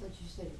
thought you said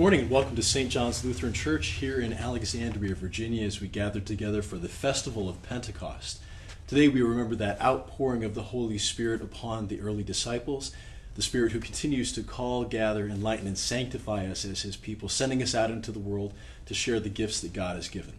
morning and welcome to St. John's Lutheran Church here in Alexandria, Virginia, as we gather together for the Festival of Pentecost. Today we remember that outpouring of the Holy Spirit upon the early disciples, the Spirit who continues to call, gather, enlighten, and sanctify us as His people, sending us out into the world to share the gifts that God has given.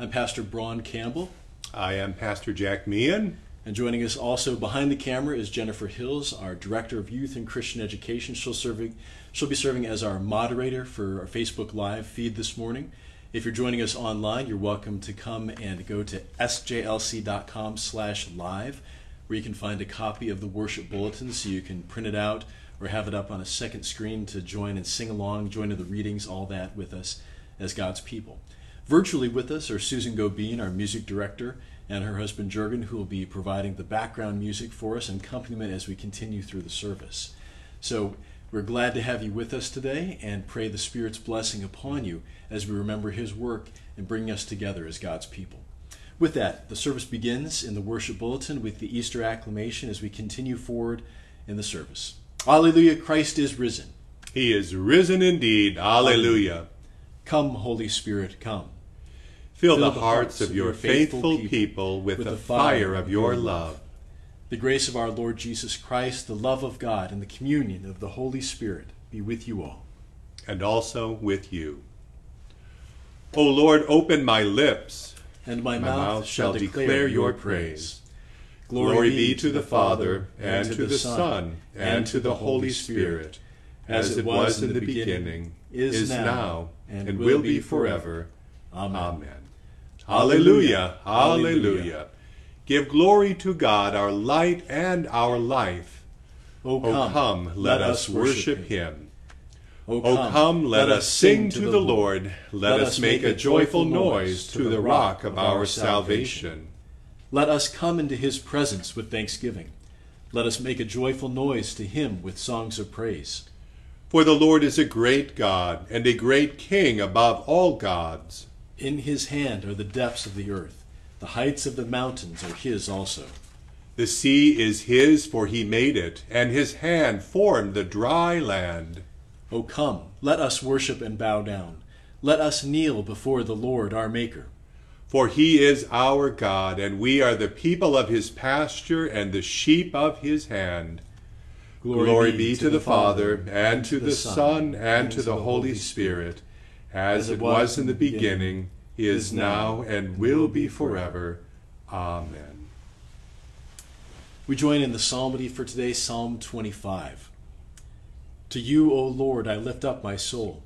I'm Pastor Braun Campbell, I am Pastor Jack Meehan. and joining us also behind the camera is Jennifer Hills, our Director of Youth and Christian Education. She'll, serving, she'll be serving as our moderator for our Facebook Live feed this morning. If you're joining us online, you're welcome to come and go to sjlc.com slash live, where you can find a copy of the worship bulletin so you can print it out or have it up on a second screen to join and sing along, join in the readings, all that with us as God's people. Virtually with us are Susan Gobeen, our music director, and her husband Jurgen, who will be providing the background music for us and accompaniment as we continue through the service. So we're glad to have you with us today and pray the Spirit's blessing upon you as we remember His work in bringing us together as God's people. With that, the service begins in the worship bulletin with the Easter acclamation as we continue forward in the service. Alleluia, Christ is risen. He is risen indeed. Alleluia. Come, Holy Spirit, come. Fill the hearts of your faithful people with the fire of your love. The grace of our Lord Jesus Christ, the love of God, and the communion of the Holy Spirit be with you all. And also with you. O Lord, open my lips, And my, my mouth, shall declare your praise. Glory be to the Father, and to the Son, and to the Holy Spirit, as it was in the beginning, is now, and will be forever. Amen. Alleluia, alleluia. Give glory to God, our light and our life. O O come, let us worship him. O come, let us sing to the Lord. Let us make a joyful noise to the rock of our salvation. Let us come into his presence with thanksgiving. Let us make a joyful noise to him with songs of praise. For the Lord is a great God, and a great King above all gods. In his hand are the depths of the earth. The heights of the mountains are his also. The sea is his, for he made it, and his hand formed the dry land. O come, let us worship and bow down. Let us kneel before the Lord our Maker. For he is our God, and we are the people of his pasture and the sheep of his hand. Glory, be to the Father, and to the Son, and to the Holy Spirit, as it was in the beginning, is now, and will be forever. Amen. We join in the psalmody for today, Psalm 25. To you, O Lord, I lift up my soul.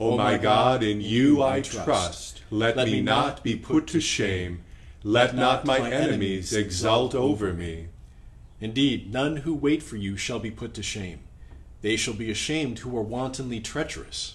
O my God, in you I trust. Let me not be put to shame. Let not my enemies exult over me. Indeed, none who wait for you shall be put to shame. They shall be ashamed who are wantonly treacherous.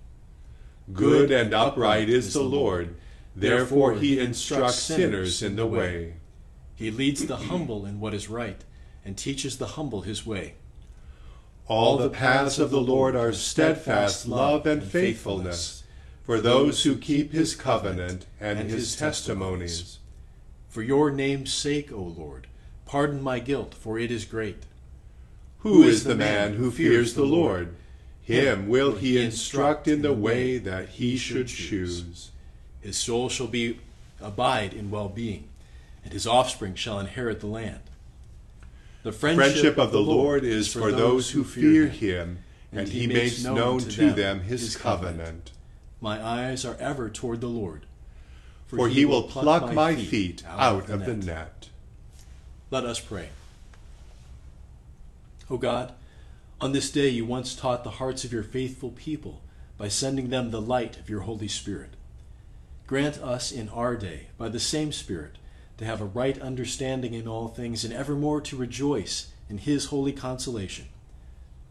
Good and upright is the Lord, therefore he instructs sinners in the way. He leads the humble in what is right, and teaches the humble his way. All the paths of the Lord are steadfast love and faithfulness for those who keep his covenant and his testimonies. For your name's sake, O Lord, pardon my guilt, for it is great. Who is the man who fears the Lord? Him will he instruct in the way that he should choose. His soul shall be abide in well-being, and his offspring shall inherit the land. The friendship of the Lord is for those who fear him, and he makes known to them his covenant. My eyes are ever toward the Lord, For he will pluck my feet out of the net. Let us pray. O God, on this day you once taught the hearts of your faithful people by sending them the light of your Holy Spirit. Grant us in our day, by the same Spirit, to have a right understanding in all things and evermore to rejoice in his holy consolation.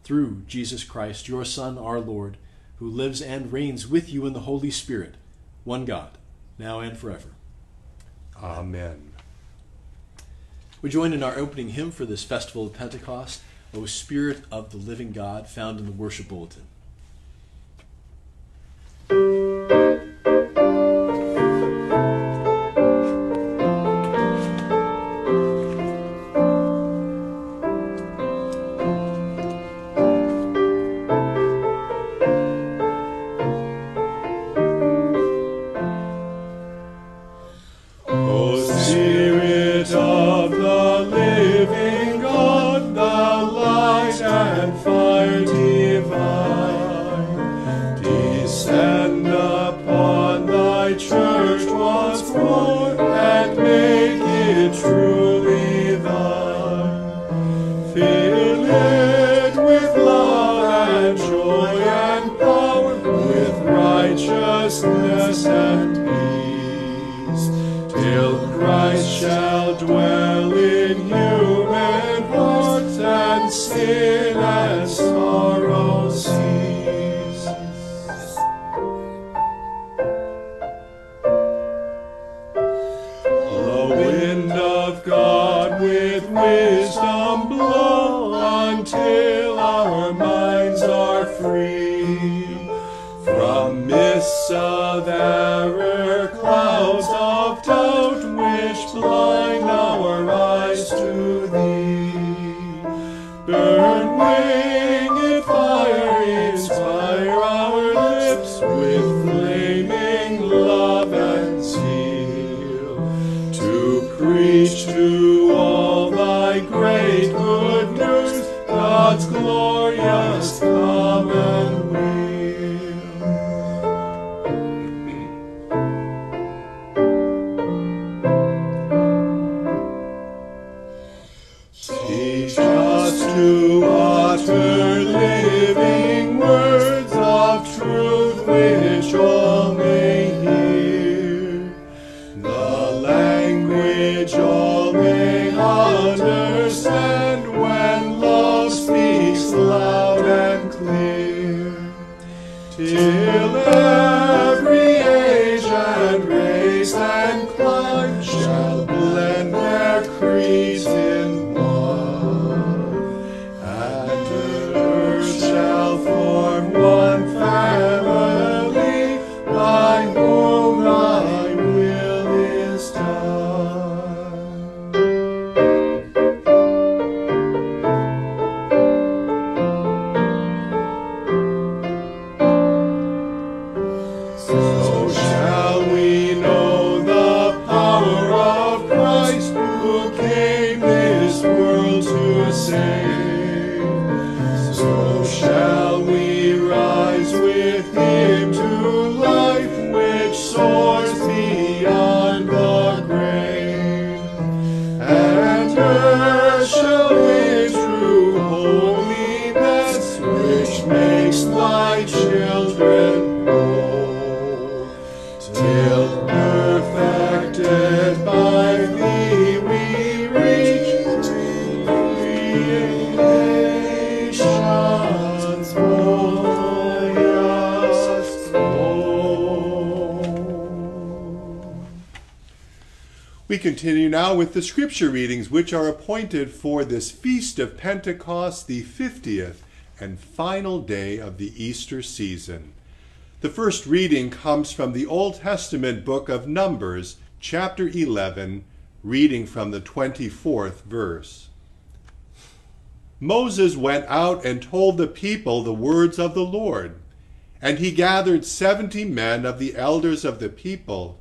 Through Jesus Christ, your Son, our Lord, who lives and reigns with you in the Holy Spirit, one God, now and forever. Amen. We join in our opening hymn for this festival of Pentecost, O Spirit of the Living God, found in the worship bulletin. Teach us to with the scripture readings, which are appointed for this feast of Pentecost, the 50th and final day of the Easter season. The first reading comes from the Old Testament book of Numbers, chapter 11, reading from the 24th verse. Moses went out and told the people the words of the Lord, and he gathered seventy men of the elders of the people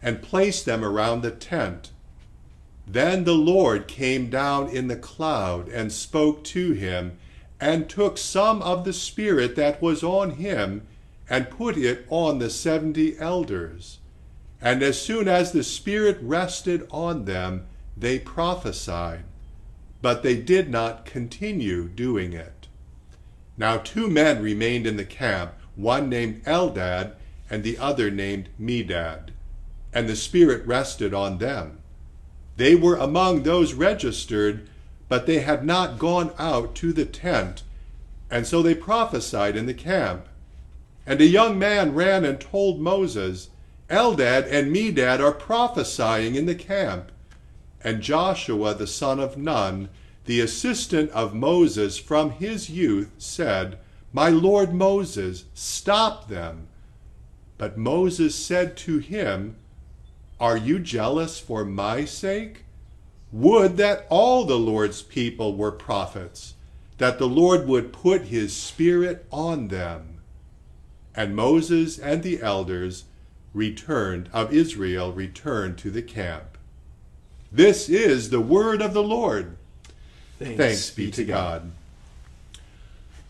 and placed them around the tent. Then the Lord came down in the cloud and spoke to him, and took some of the Spirit that was on him, and put it on the seventy elders. And as soon as the Spirit rested on them, they prophesied, but they did not continue doing it. Now two men remained in the camp, one named Eldad, and the other named Medad and the Spirit rested on them. They were among those registered, but they had not gone out to the tent, and so they prophesied in the camp. And a young man ran and told Moses, Eldad and Medad are prophesying in the camp. And Joshua the son of Nun, the assistant of Moses from his youth, said, My lord Moses, stop them. But Moses said to him, Are you jealous for my sake? Would that all the Lord's people were prophets, that the Lord would put his Spirit on them. And Moses and the elders returned of Israel returned to the camp. This is the word of the Lord. Thanks, be to God.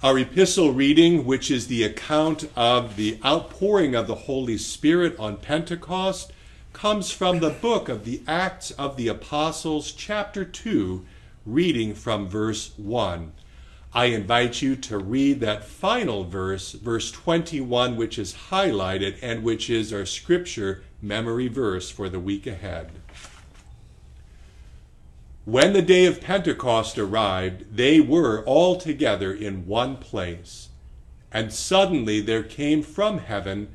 Our epistle reading, which is the account of the outpouring of the Holy Spirit on Pentecost, comes from the book of the Acts of the Apostles, chapter 2, reading from verse 1. I invite you to read that final verse, verse 21, which is highlighted and which is our scripture memory verse for the week ahead. When the day of Pentecost arrived, they were all together in one place. And suddenly there came from heaven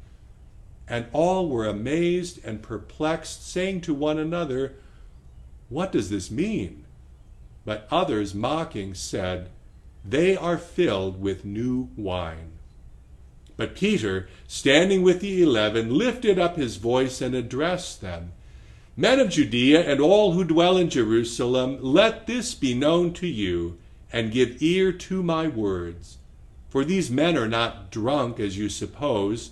And all were amazed and perplexed, saying to one another, What does this mean? But others, mocking, said, They are filled with new wine. But Peter, standing with the eleven, lifted up his voice and addressed them Men of Judea and all who dwell in Jerusalem, let this be known to you, and give ear to my words. For these men are not drunk, as you suppose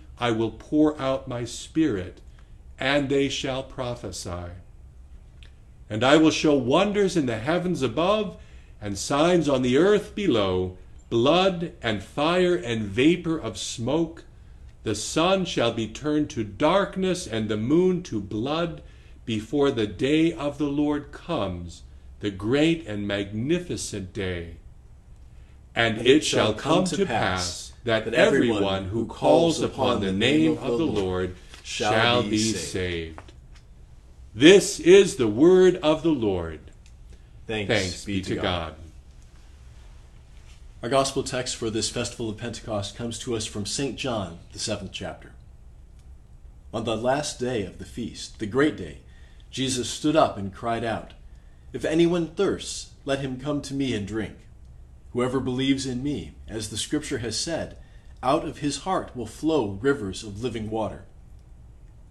I will pour out my spirit, and they shall prophesy. And I will show wonders in the heavens above, and signs on the earth below blood and fire and vapor of smoke. The sun shall be turned to darkness, and the moon to blood, before the day of the Lord comes, the great and magnificent day. And, and it shall come to pass that, that everyone who calls upon the name of the Lord shall be saved. This is the word of the Lord. Thanks, Thanks be to God. God. Our gospel text for this festival of Pentecost comes to us from St. John, the seventh chapter. On the last day of the feast, the great day, Jesus stood up and cried out, If anyone thirsts, let him come to me and drink. Whoever believes in me, as the scripture has said, out of his heart will flow rivers of living water.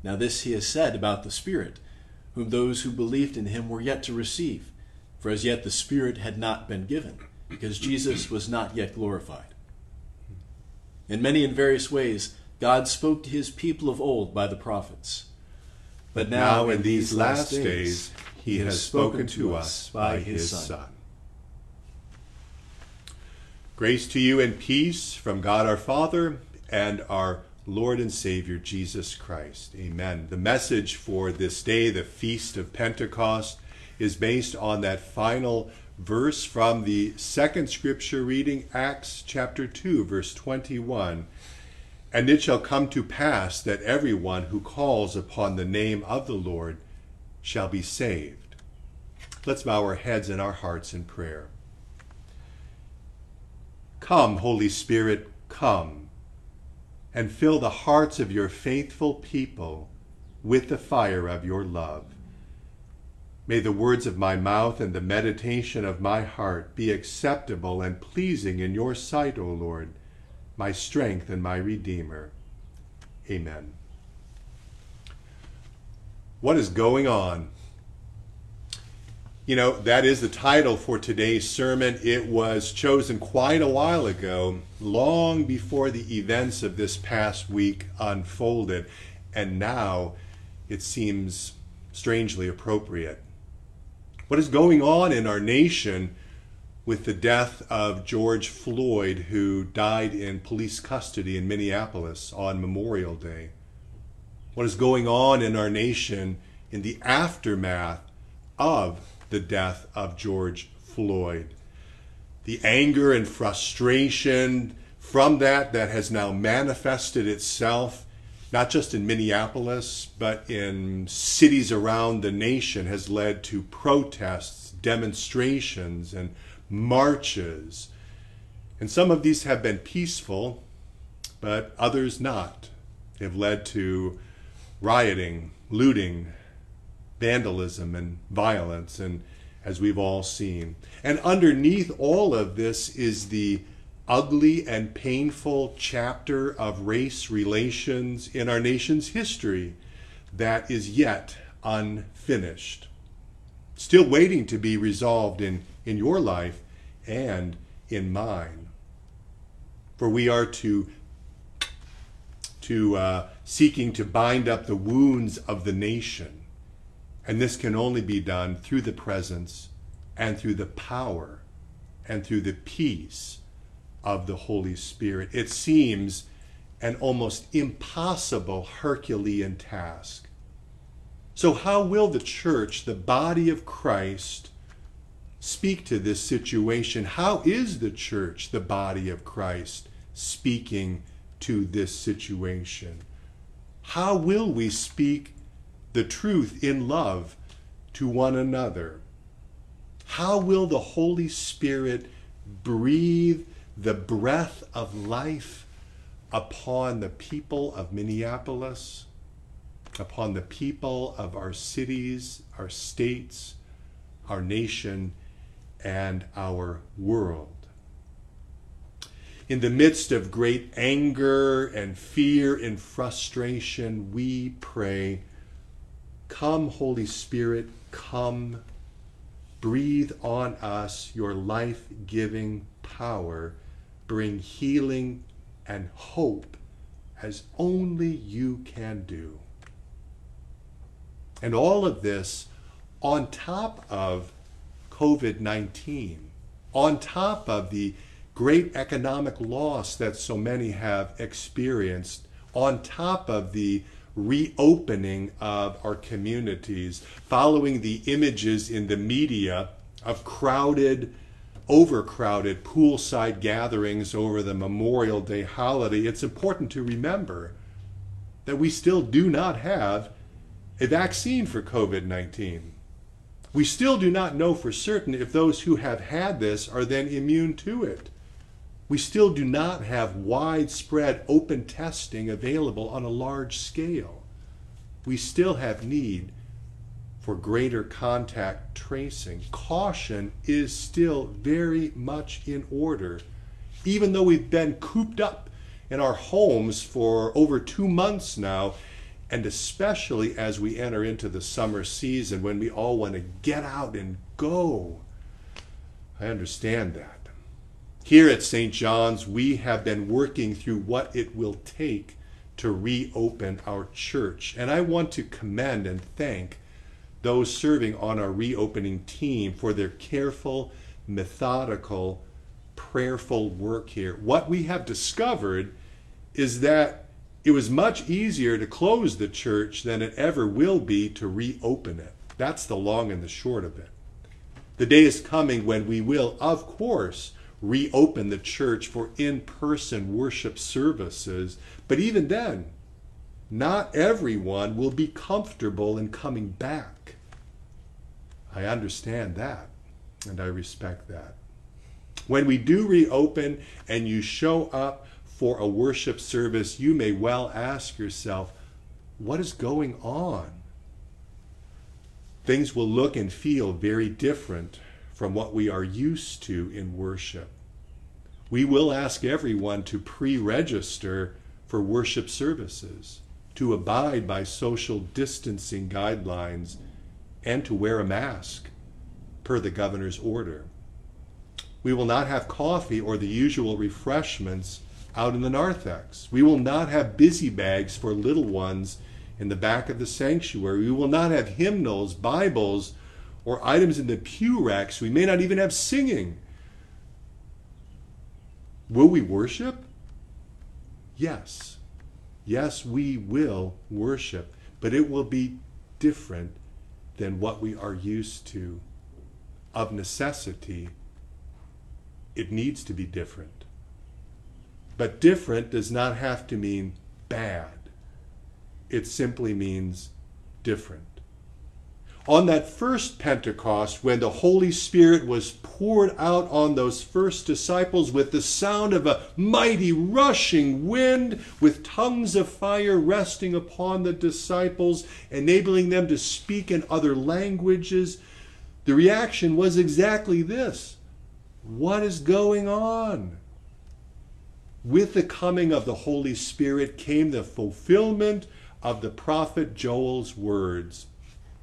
Now, this he has said about the Spirit, whom those who believed in him were yet to receive, for as yet the Spirit had not been given, because Jesus was not yet glorified. In many and various ways, God spoke to his people of old by the prophets. But now, in these last days, he has spoken to us by his Son. Grace to you and peace from God our Father and our Lord and Savior Jesus Christ. Amen. The message for this day, the Feast of Pentecost, is based on that final verse from the second scripture reading, Acts chapter 2, verse 21. And it shall come to pass that everyone who calls upon the name of the Lord shall be saved. Let's bow our heads and our hearts in prayer. Come, Holy Spirit, come, and fill the hearts of your faithful people with the fire of your love. May the words of my mouth and the meditation of my heart be acceptable and pleasing in your sight, O Lord, my strength and my Redeemer. Amen. What is going on you know, that is the title for today's sermon. It was chosen quite a while ago, long before the events of this past week unfolded, and now it seems strangely appropriate. What is going on in our nation with the death of George Floyd, who died in police custody in Minneapolis on Memorial Day? What is going on in our nation in the aftermath of the death of George Floyd. The anger and frustration from that that has now manifested itself not just in Minneapolis, but in cities around the nation, has led to protests, demonstrations, and marches. And some of these have been peaceful, but others not. They've led to rioting, looting, vandalism, and violence, and as we've all seen. And underneath all of this is the ugly and painful chapter of race relations in our nation's history that is yet unfinished. Still waiting to be resolved in, in your life and in mine. For we are to, to uh, seeking to bind up the wounds of the nation. And this can only be done through the presence and through the power and through the peace of the Holy Spirit. It seems an almost impossible Herculean task. So, how will the church, the body of Christ, speak to this situation? How is the church, the body of Christ, speaking to this situation? How will we speak the truth in love to one another? How will the Holy Spirit breathe the breath of life upon the people of Minneapolis, upon the people of our cities, our states, our nation, and our world. In the midst of great anger and fear and frustration, we pray, Come, Holy Spirit, come, breathe on us your life giving power bring healing and hope as only you can do. And all of this on top of COVID 19, on top of the great economic loss that so many have experienced, on top of the reopening of our communities, following the images in the media of crowded overcrowded poolside gatherings over the Memorial Day holiday, it's important to remember that we still do not have a vaccine for COVID 19. We still do not know for certain if those who have had this are then immune to it. We still do not have widespread open testing available on a large scale. We still have need for greater contact tracing. Caution is still very much in order, even though we've been cooped up in our homes for over two months now, and especially as we enter into the summer season when we all want to get out and go. I understand that. Here at St. John's, we have been working through what it will take to reopen our church. And I want to commend and thank those serving on our reopening team for their careful, methodical, prayerful work here. What we have discovered is that it was much easier to close the church than it ever will be to reopen it. That's the long and the short of it. The day is coming when we will, of course, reopen the church for in person worship services. But even then, not everyone will be comfortable in coming back. I understand that and I respect that. When we do reopen and you show up for a worship service, you may well ask yourself, what is going on? Things will look and feel very different from what we are used to in worship. We will ask everyone to pre register for worship services to abide by social distancing guidelines, and to wear a mask per the governor's order. We will not have coffee or the usual refreshments out in the narthex. We will not have busy bags for little ones in the back of the sanctuary. We will not have hymnals, Bibles, or items in the pew racks. We may not even have singing. Will we worship? Yes. Yes, we will worship, but it will be different than what we are used to. Of necessity, it needs to be different. But different does not have to mean bad, it simply means different. On that first Pentecost, when the Holy Spirit was poured out on those first disciples with the sound of a mighty rushing wind, with tongues of fire resting upon the disciples, enabling them to speak in other languages, the reaction was exactly this What is going on? With the coming of the Holy Spirit came the fulfillment of the prophet Joel's words.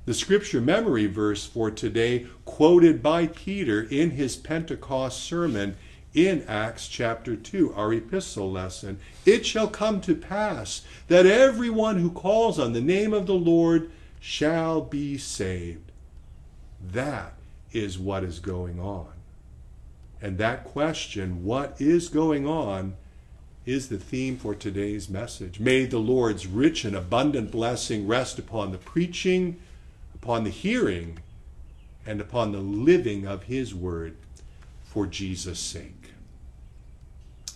The scripture memory verse for today, quoted by Peter in his Pentecost sermon in Acts chapter 2, our epistle lesson. It shall come to pass that everyone who calls on the name of the Lord shall be saved. That is what is going on. And that question, what is going on, is the theme for today's message. May the Lord's rich and abundant blessing rest upon the preaching upon the hearing and upon the living of his word for Jesus' sake.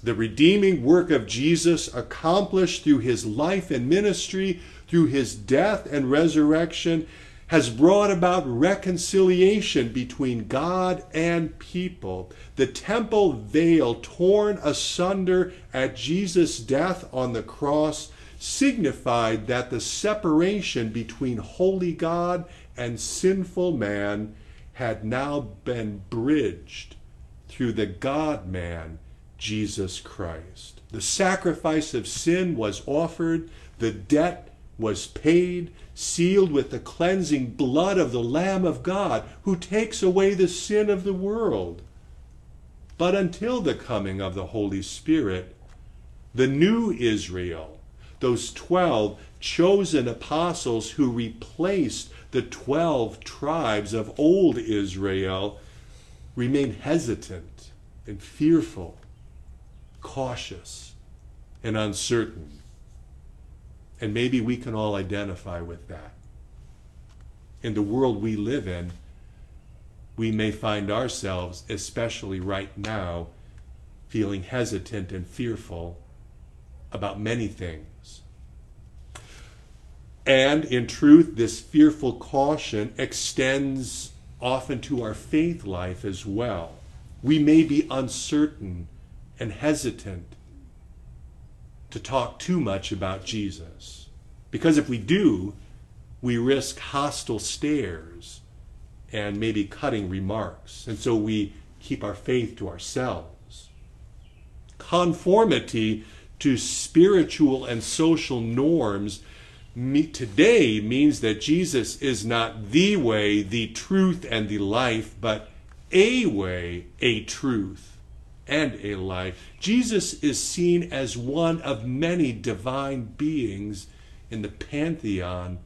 The redeeming work of Jesus accomplished through his life and ministry, through his death and resurrection, has brought about reconciliation between God and people. The temple veil torn asunder at Jesus' death on the cross signified that the separation between holy God and sinful man had now been bridged through the God man, Jesus Christ. The sacrifice of sin was offered, the debt was paid, sealed with the cleansing blood of the Lamb of God, who takes away the sin of the world. But until the coming of the Holy Spirit, the new Israel, those 12 chosen apostles who replaced the 12 tribes of old Israel, remain hesitant and fearful, cautious and uncertain. And maybe we can all identify with that. In the world we live in, we may find ourselves, especially right now, feeling hesitant and fearful about many things. And in truth, this fearful caution extends often to our faith life as well. We may be uncertain and hesitant to talk too much about Jesus. Because if we do, we risk hostile stares and maybe cutting remarks. And so we keep our faith to ourselves. Conformity to spiritual and social norms today means that Jesus is not the way, the truth, and the life, but a way, a truth, and a life. Jesus is seen as one of many divine beings in the pantheon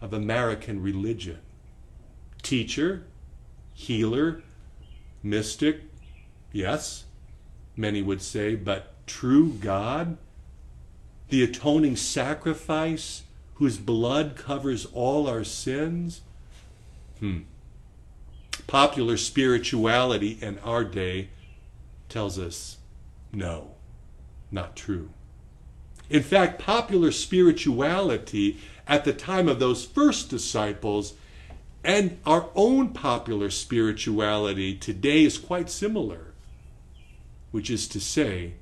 of American religion teacher, healer, mystic, yes, many would say, but true God, the atoning sacrifice whose blood covers all our sins? Hmm. Popular spirituality in our day tells us no, not true. In fact, popular spirituality at the time of those first disciples and our own popular spirituality today is quite similar, which is to say,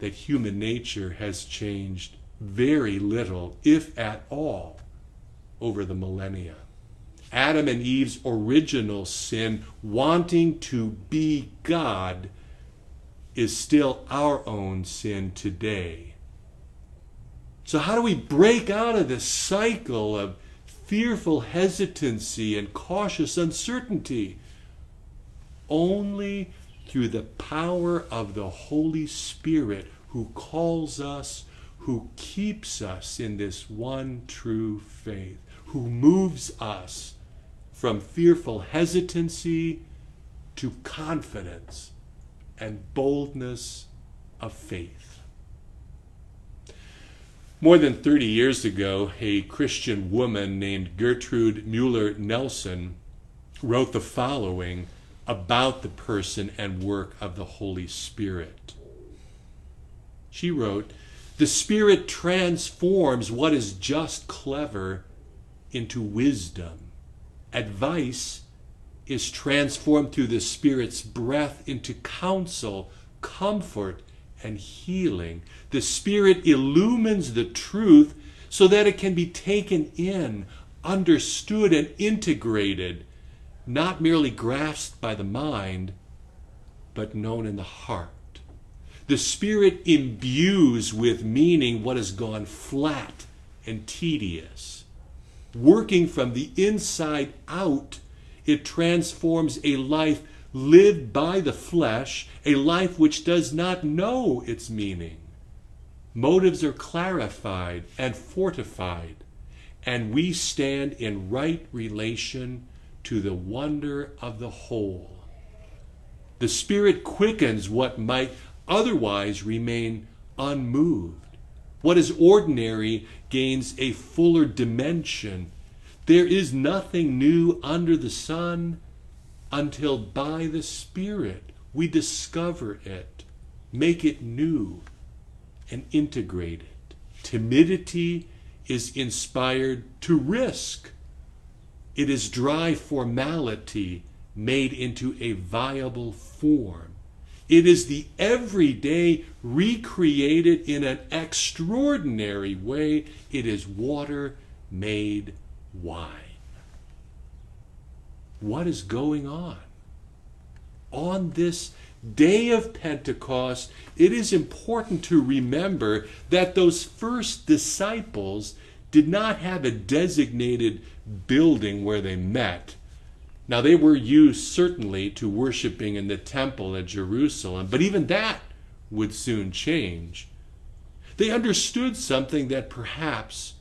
that human nature has changed very little, if at all, over the millennia. Adam and Eve's original sin, wanting to be God, is still our own sin today. So, how do we break out of this cycle of fearful hesitancy and cautious uncertainty? Only through the power of the Holy Spirit who calls us, who keeps us in this one true faith, who moves us from fearful hesitancy to confidence and boldness of faith. More than 30 years ago, a Christian woman named Gertrude Mueller Nelson wrote the following about the person and work of the Holy Spirit. She wrote, The Spirit transforms what is just clever into wisdom, Advice is transformed through the Spirit's breath into counsel, comfort, and healing. The Spirit illumines the truth so that it can be taken in, understood, and integrated, not merely grasped by the mind, but known in the heart. The Spirit imbues with meaning what has gone flat and tedious. Working from the inside out, it transforms a life lived by the flesh, a life which does not know its meaning. Motives are clarified and fortified, and we stand in right relation to the wonder of the whole. The Spirit quickens what might otherwise remain unmoved. What is ordinary gains a fuller dimension. There is nothing new under the sun until by the Spirit we discover it, make it new, and integrate it. Timidity is inspired to risk. It is dry formality made into a viable form. It is the everyday recreated in an extraordinary way. It is water made wine. What is going on? On this day of Pentecost, it is important to remember that those first disciples did not have a designated building where they met. Now, they were used certainly to worshiping in the temple at Jerusalem, but even that would soon change. They understood something that perhaps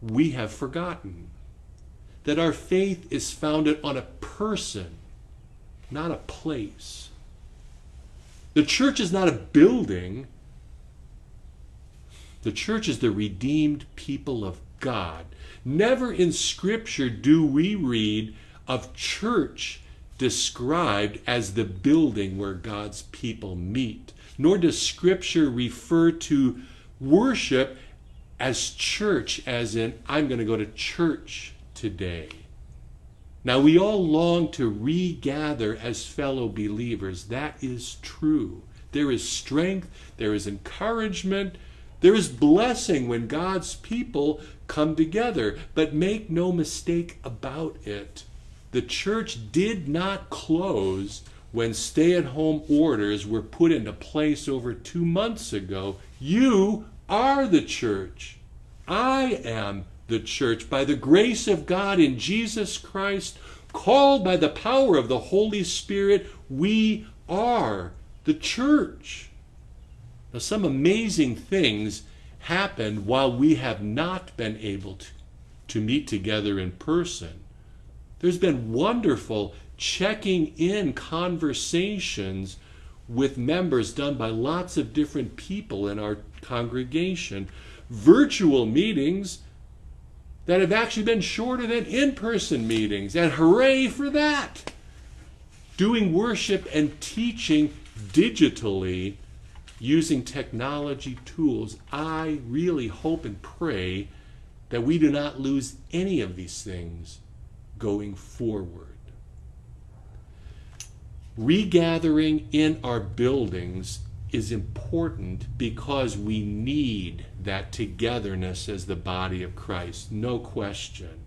we have forgotten that our faith is founded on a person, not a place. The church is not a building. The church is the redeemed people of God. Never in Scripture do we read of church described as the building where God's people meet, nor does Scripture refer to worship as church, as in, I'm going to go to church today. Now, we all long to regather as fellow believers. That is true. There is strength, there is encouragement, there is blessing when God's people come together. But make no mistake about it the church did not close when stay at home orders were put into place over two months ago. You are the church. I am the church by the grace of God in Jesus Christ, called by the power of the Holy Spirit. We are the church. Now, some amazing things happened while we have not been able to, to meet together in person. There's been wonderful checking in conversations with members done by lots of different people in our congregation. Virtual meetings that have actually been shorter than in person meetings, and hooray for that! Doing worship and teaching digitally using technology tools. I really hope and pray that we do not lose any of these things going forward. Regathering in our buildings is important because we need that togetherness as the body of Christ, no question.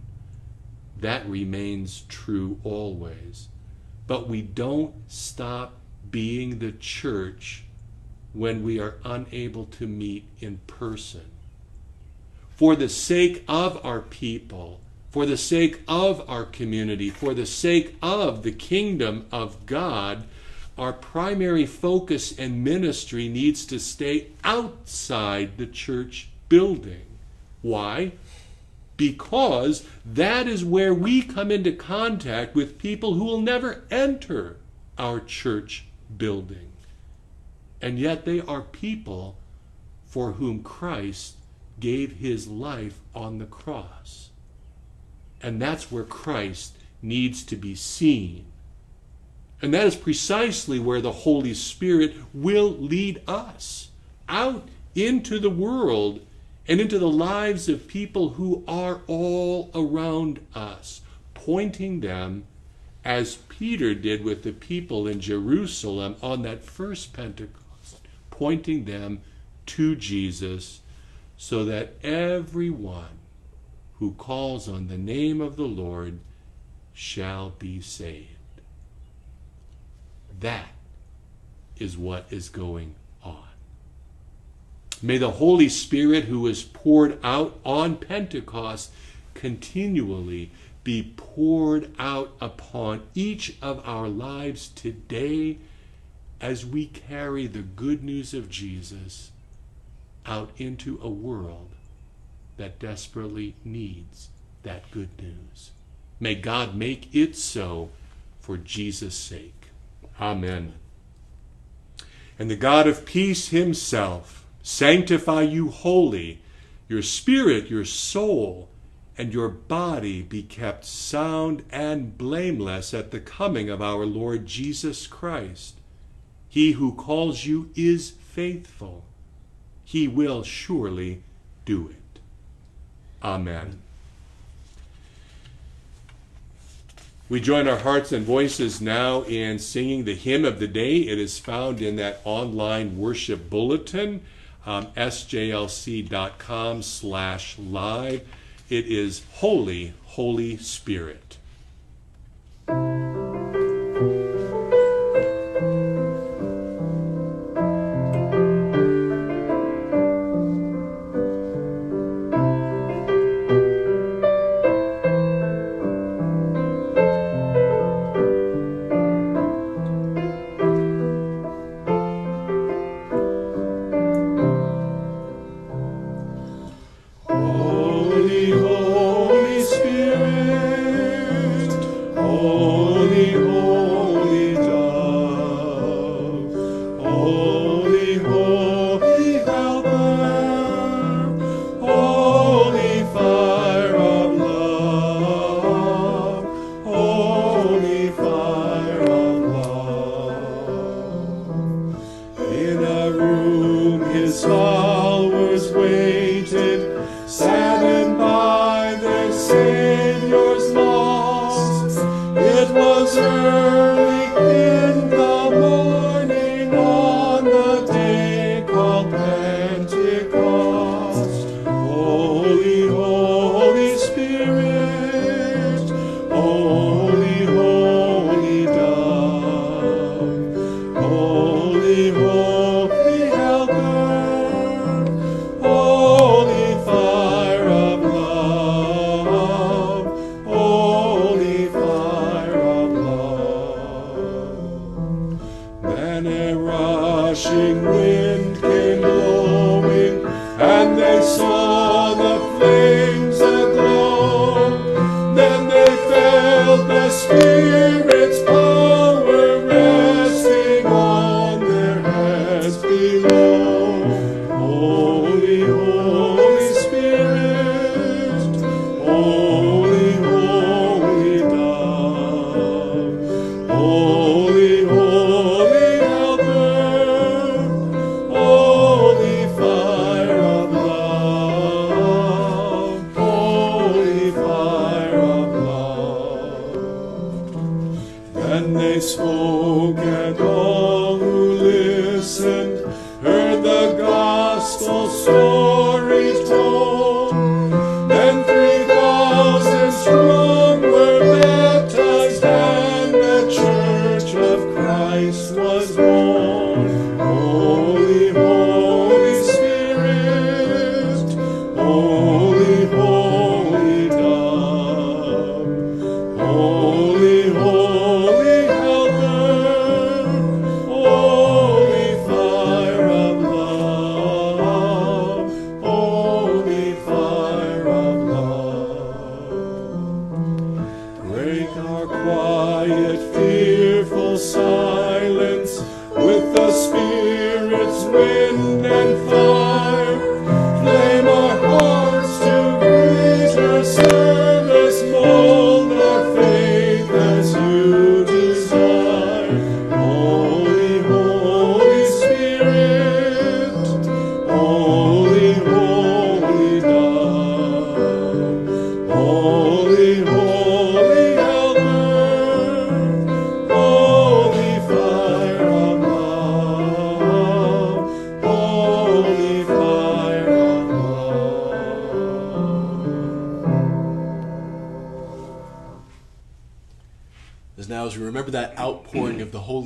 That remains true always. But we don't stop being the church when we are unable to meet in person. For the sake of our people, for the sake of our community, for the sake of the kingdom of God, our primary focus and ministry needs to stay outside the church building. Why? Because that is where we come into contact with people who will never enter our church building. And yet they are people for whom Christ gave his life on the cross. And that's where Christ needs to be seen. And that is precisely where the Holy Spirit will lead us out into the world and into the lives of people who are all around us, pointing them as Peter did with the people in Jerusalem on that first Pentecost, pointing them to Jesus so that everyone who calls on the name of the Lord shall be saved. That is what is going on. May the Holy Spirit, who is poured out on Pentecost, continually be poured out upon each of our lives today as we carry the good news of Jesus out into a world that desperately needs that good news. May God make it so for Jesus' sake. Amen. And the God of peace himself sanctify you wholly, your spirit, your soul, and your body be kept sound and blameless at the coming of our Lord Jesus Christ. He who calls you is faithful. He will surely do it. Amen. We join our hearts and voices now in singing the hymn of the day. It is found in that online worship bulletin, um, sjlc.com slash live. It is Holy, Holy Spirit.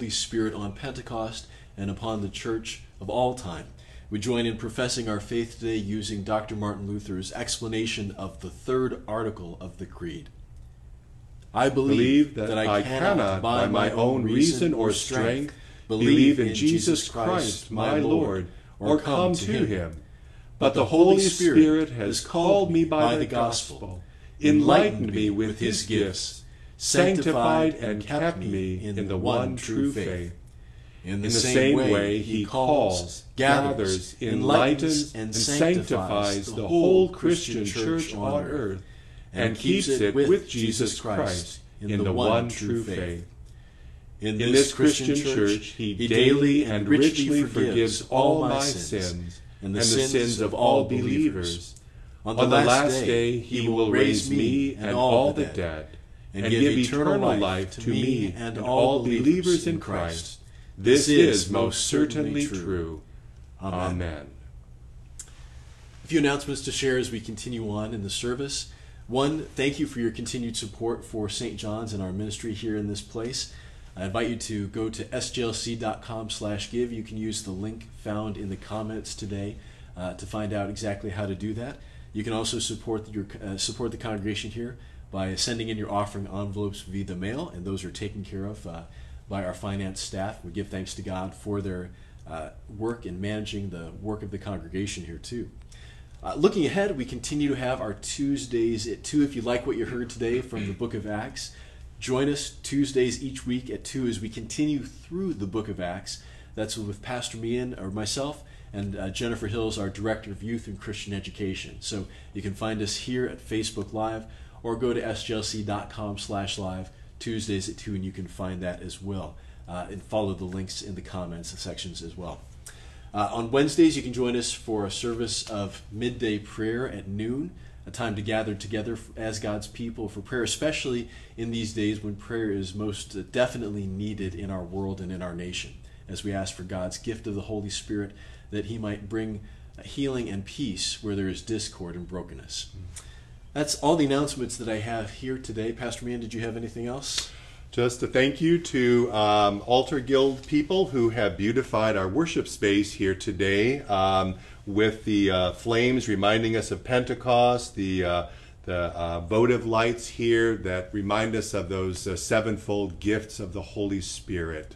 Holy Spirit on Pentecost and upon the church of all time, we join in professing our faith today using Dr. Martin Luther's explanation of the third article of the Creed. I believe, believe that, I cannot, by my own reason or strength, believe in Jesus Christ, my Lord, or come to him. But the Holy Spirit has called me by the gospel, enlightened me with his gifts, sanctified and kept me in the one true faith. In the same way, he calls, gathers, enlightens, and sanctifies the whole Christian church on earth, and keeps it with Jesus Christ in the one true faith. In this Christian church, he daily and richly forgives all my sins and the sins of all believers. On the last day, he will raise me and all the dead, and give eternal life to me and all believers in Christ. This is most certainly true. Amen. A few announcements to share as we continue on in the service. One, thank you for your continued support for St. John's and our ministry here in this place. I invite you to go to sjlc.com slash give. You can use the link found in the comments today uh, to find out exactly how to do that. You can also support your uh, support the congregation here by sending in your offering envelopes via the mail, and those are taken care of uh, by our finance staff. We give thanks to God for their uh, work in managing the work of the congregation here too. Uh, looking ahead, we continue to have our Tuesdays at 2. If you like what you heard today from the book of Acts, join us Tuesdays each week at 2 as we continue through the book of Acts. That's with Pastor Meehan or myself and uh, Jennifer Hills, our Director of Youth and Christian Education. So you can find us here at Facebook Live or go to sjlc.com slash live Tuesdays at 2 and you can find that as well. Uh, and follow the links in the comments sections as well. Uh, on Wednesdays, you can join us for a service of midday prayer at noon, a time to gather together as God's people for prayer, especially in these days when prayer is most definitely needed in our world and in our nation, as we ask for God's gift of the Holy Spirit that He might bring healing and peace where there is discord and brokenness. That's all the announcements that I have here today. Pastor Meehan, did you have anything else? Just a thank you to um, Altar Guild people who have beautified our worship space here today um, with the uh, flames reminding us of Pentecost, the uh, the uh, votive lights here that remind us of those uh, sevenfold gifts of the Holy Spirit.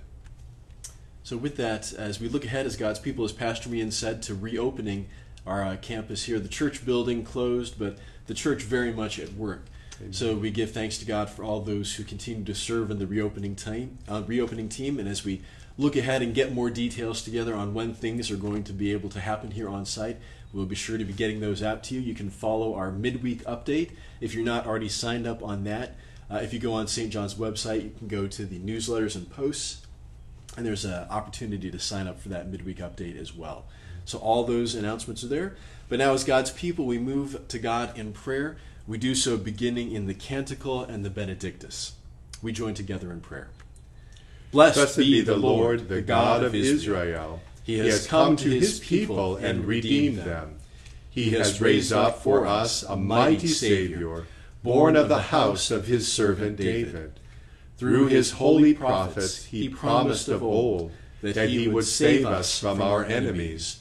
So, with that, as we look ahead as God's people, as Pastor Meehan said, to reopening our uh, campus here, the church building closed, but the church very much at work. So we give thanks to God for all those who continue to serve in the reopening team. Uh, reopening team, and as we look ahead and get more details together on when things are going to be able to happen here on site, we'll be sure to be getting those out to you. You can follow our midweek update if you're not already signed up on that. Uh, if you go on St. John's website, you can go to the newsletters and posts, and there's an opportunity to sign up for that midweek update as well. So all those announcements are there. But now, as God's people, we move to God in prayer. We do so beginning in the Canticle and the Benedictus. We join together in prayer. Blessed, Blessed be the Lord, the God of Israel. He has, he has come to his people and redeemed them. He has raised up for us a mighty Savior, born of the house of his servant David. Through his holy prophets he promised of old that he would save us from our enemies,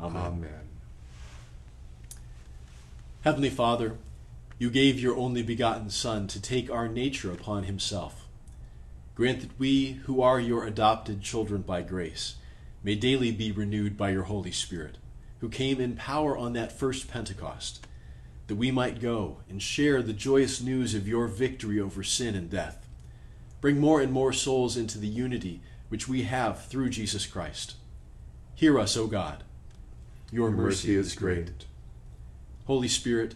Amen. Amen. Heavenly Father, you gave your only begotten Son to take our nature upon himself. Grant that we, who are your adopted children by grace, may daily be renewed by your Holy Spirit, who came in power on that first Pentecost, that we might go and share the joyous news of your victory over sin and death. Bring more and more souls into the unity which we have through Jesus Christ. Hear us, O God. Your, mercy is great. Holy Spirit,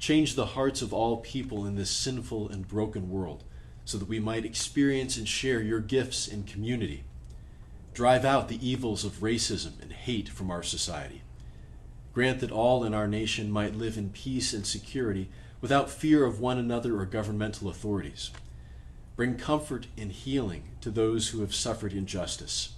change the hearts of all people in this sinful and broken world so that we might experience and share your gifts in community. Drive out the evils of racism and hate from our society. Grant that all in our nation might live in peace and security without fear of one another or governmental authorities. Bring comfort and healing to those who have suffered injustice.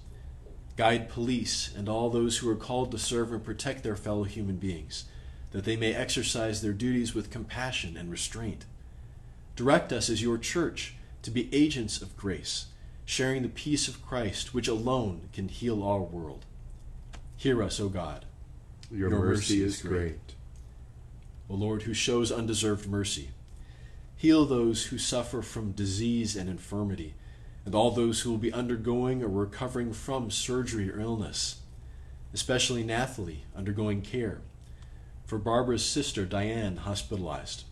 Guide police and all those who are called to serve and protect their fellow human beings, that they may exercise their duties with compassion and restraint. Direct us as your church to be agents of grace, sharing the peace of Christ, which alone can heal our world. Hear us, O God. Your, Your mercy, mercy, is great. great. O Lord, who shows undeserved mercy, heal those who suffer from disease and infirmity and all those who will be undergoing or recovering from surgery or illness, especially Nathalie undergoing care, for Barbara's sister Diane hospitalized,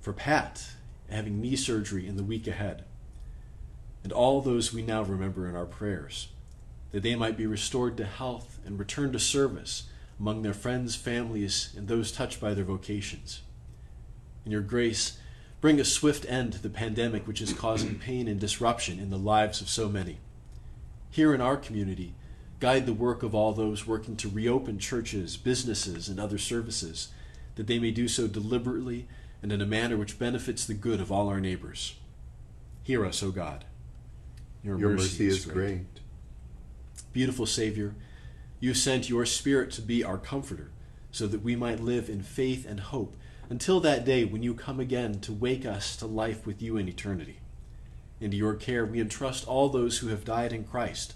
for Pat having knee surgery in the week ahead, and all those we now remember in our prayers, that they might be restored to health and return to service among their friends, families, and those touched by their vocations. In your grace, Bring a swift end to the pandemic which is causing pain and disruption in the lives of so many. Here in our community, guide the work of all those working to reopen churches, businesses, and other services, that they may do so deliberately and in a manner which benefits the good of all our neighbors. Hear us, O God. Your, your mercy, mercy, is great. great. Beautiful Savior, you sent your Spirit to be our comforter, so that we might live in faith and hope until that day when you come again to wake us to life with you in eternity. Into your care we entrust all those who have died in Christ,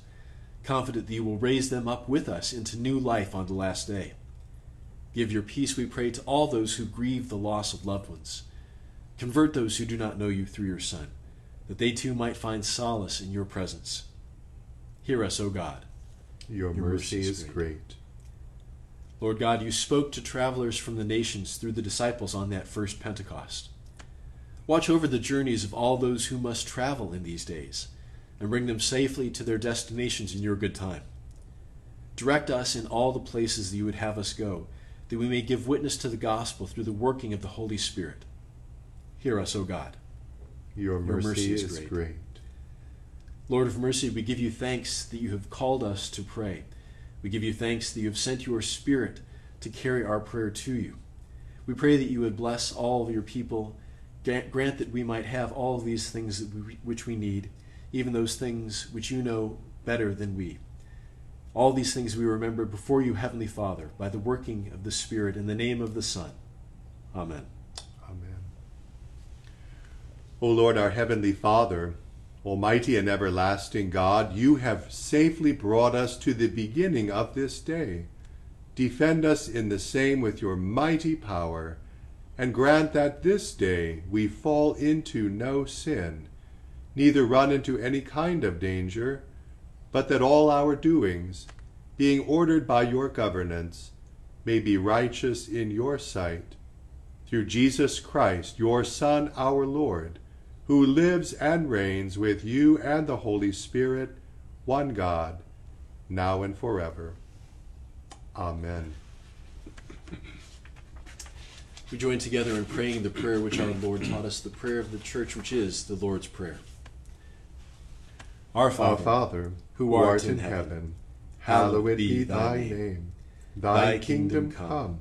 confident that you will raise them up with us into new life on the last day. Give your peace, we pray, to all those who grieve the loss of loved ones. Convert those who do not know you through your Son, that they too might find solace in your presence. Hear us, O God. Your, your mercy, mercy, is great. great. Lord God, you spoke to travelers from the nations through the disciples on that first Pentecost. Watch over the journeys of all those who must travel in these days and bring them safely to their destinations in your good time. Direct us in all the places that you would have us go, that we may give witness to the gospel through the working of the Holy Spirit. Hear us, O God. Your mercy, Your mercy is, is great. great. Lord of mercy, we give you thanks that you have called us to pray we give you thanks that you have sent your Spirit to carry our prayer to you. We pray that you would bless all of your people. Grant that we might have all of these things which we need, even those things which you know better than we. All these things we remember before you, Heavenly Father, by the working of the Spirit in the name of the Son. Amen. Amen. O Lord, our Heavenly Father, Almighty and everlasting God, you have safely brought us to the beginning of this day. Defend us in the same with your mighty power, and grant that this day we fall into no sin, neither run into any kind of danger, but that all our doings, being ordered by your governance, may be righteous in your sight. Through Jesus Christ, your Son, our Lord, who lives and reigns with you and the Holy Spirit, one God, now and forever. Amen. We join together in praying the prayer which our Lord taught us, the prayer of the church, which is the Lord's Prayer. Our Father, our Father who, art, art in heaven, heaven hallowed be thy name. Thy kingdom come,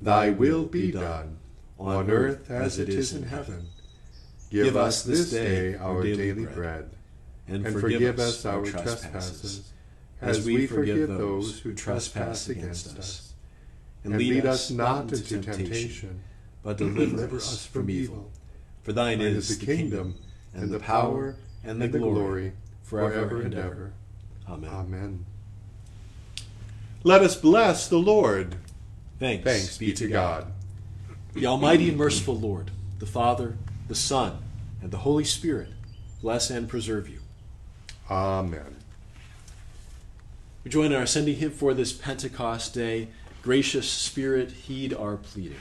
thy will be done, on earth as it is in heaven. Give us this day our daily bread, and forgive us our trespasses, as we forgive those who trespass against us. And lead us not into temptation, but deliver us from evil. For thine is the kingdom, and the power, and the glory, forever and ever. Amen. Amen. Let us bless the Lord. Thanks, Thanks be to God. The Almighty and merciful Lord, the Father, the Son, and the Holy Spirit bless and preserve you. Amen. We join in our sending hymn for this Pentecost day. Gracious Spirit, heed our pleading.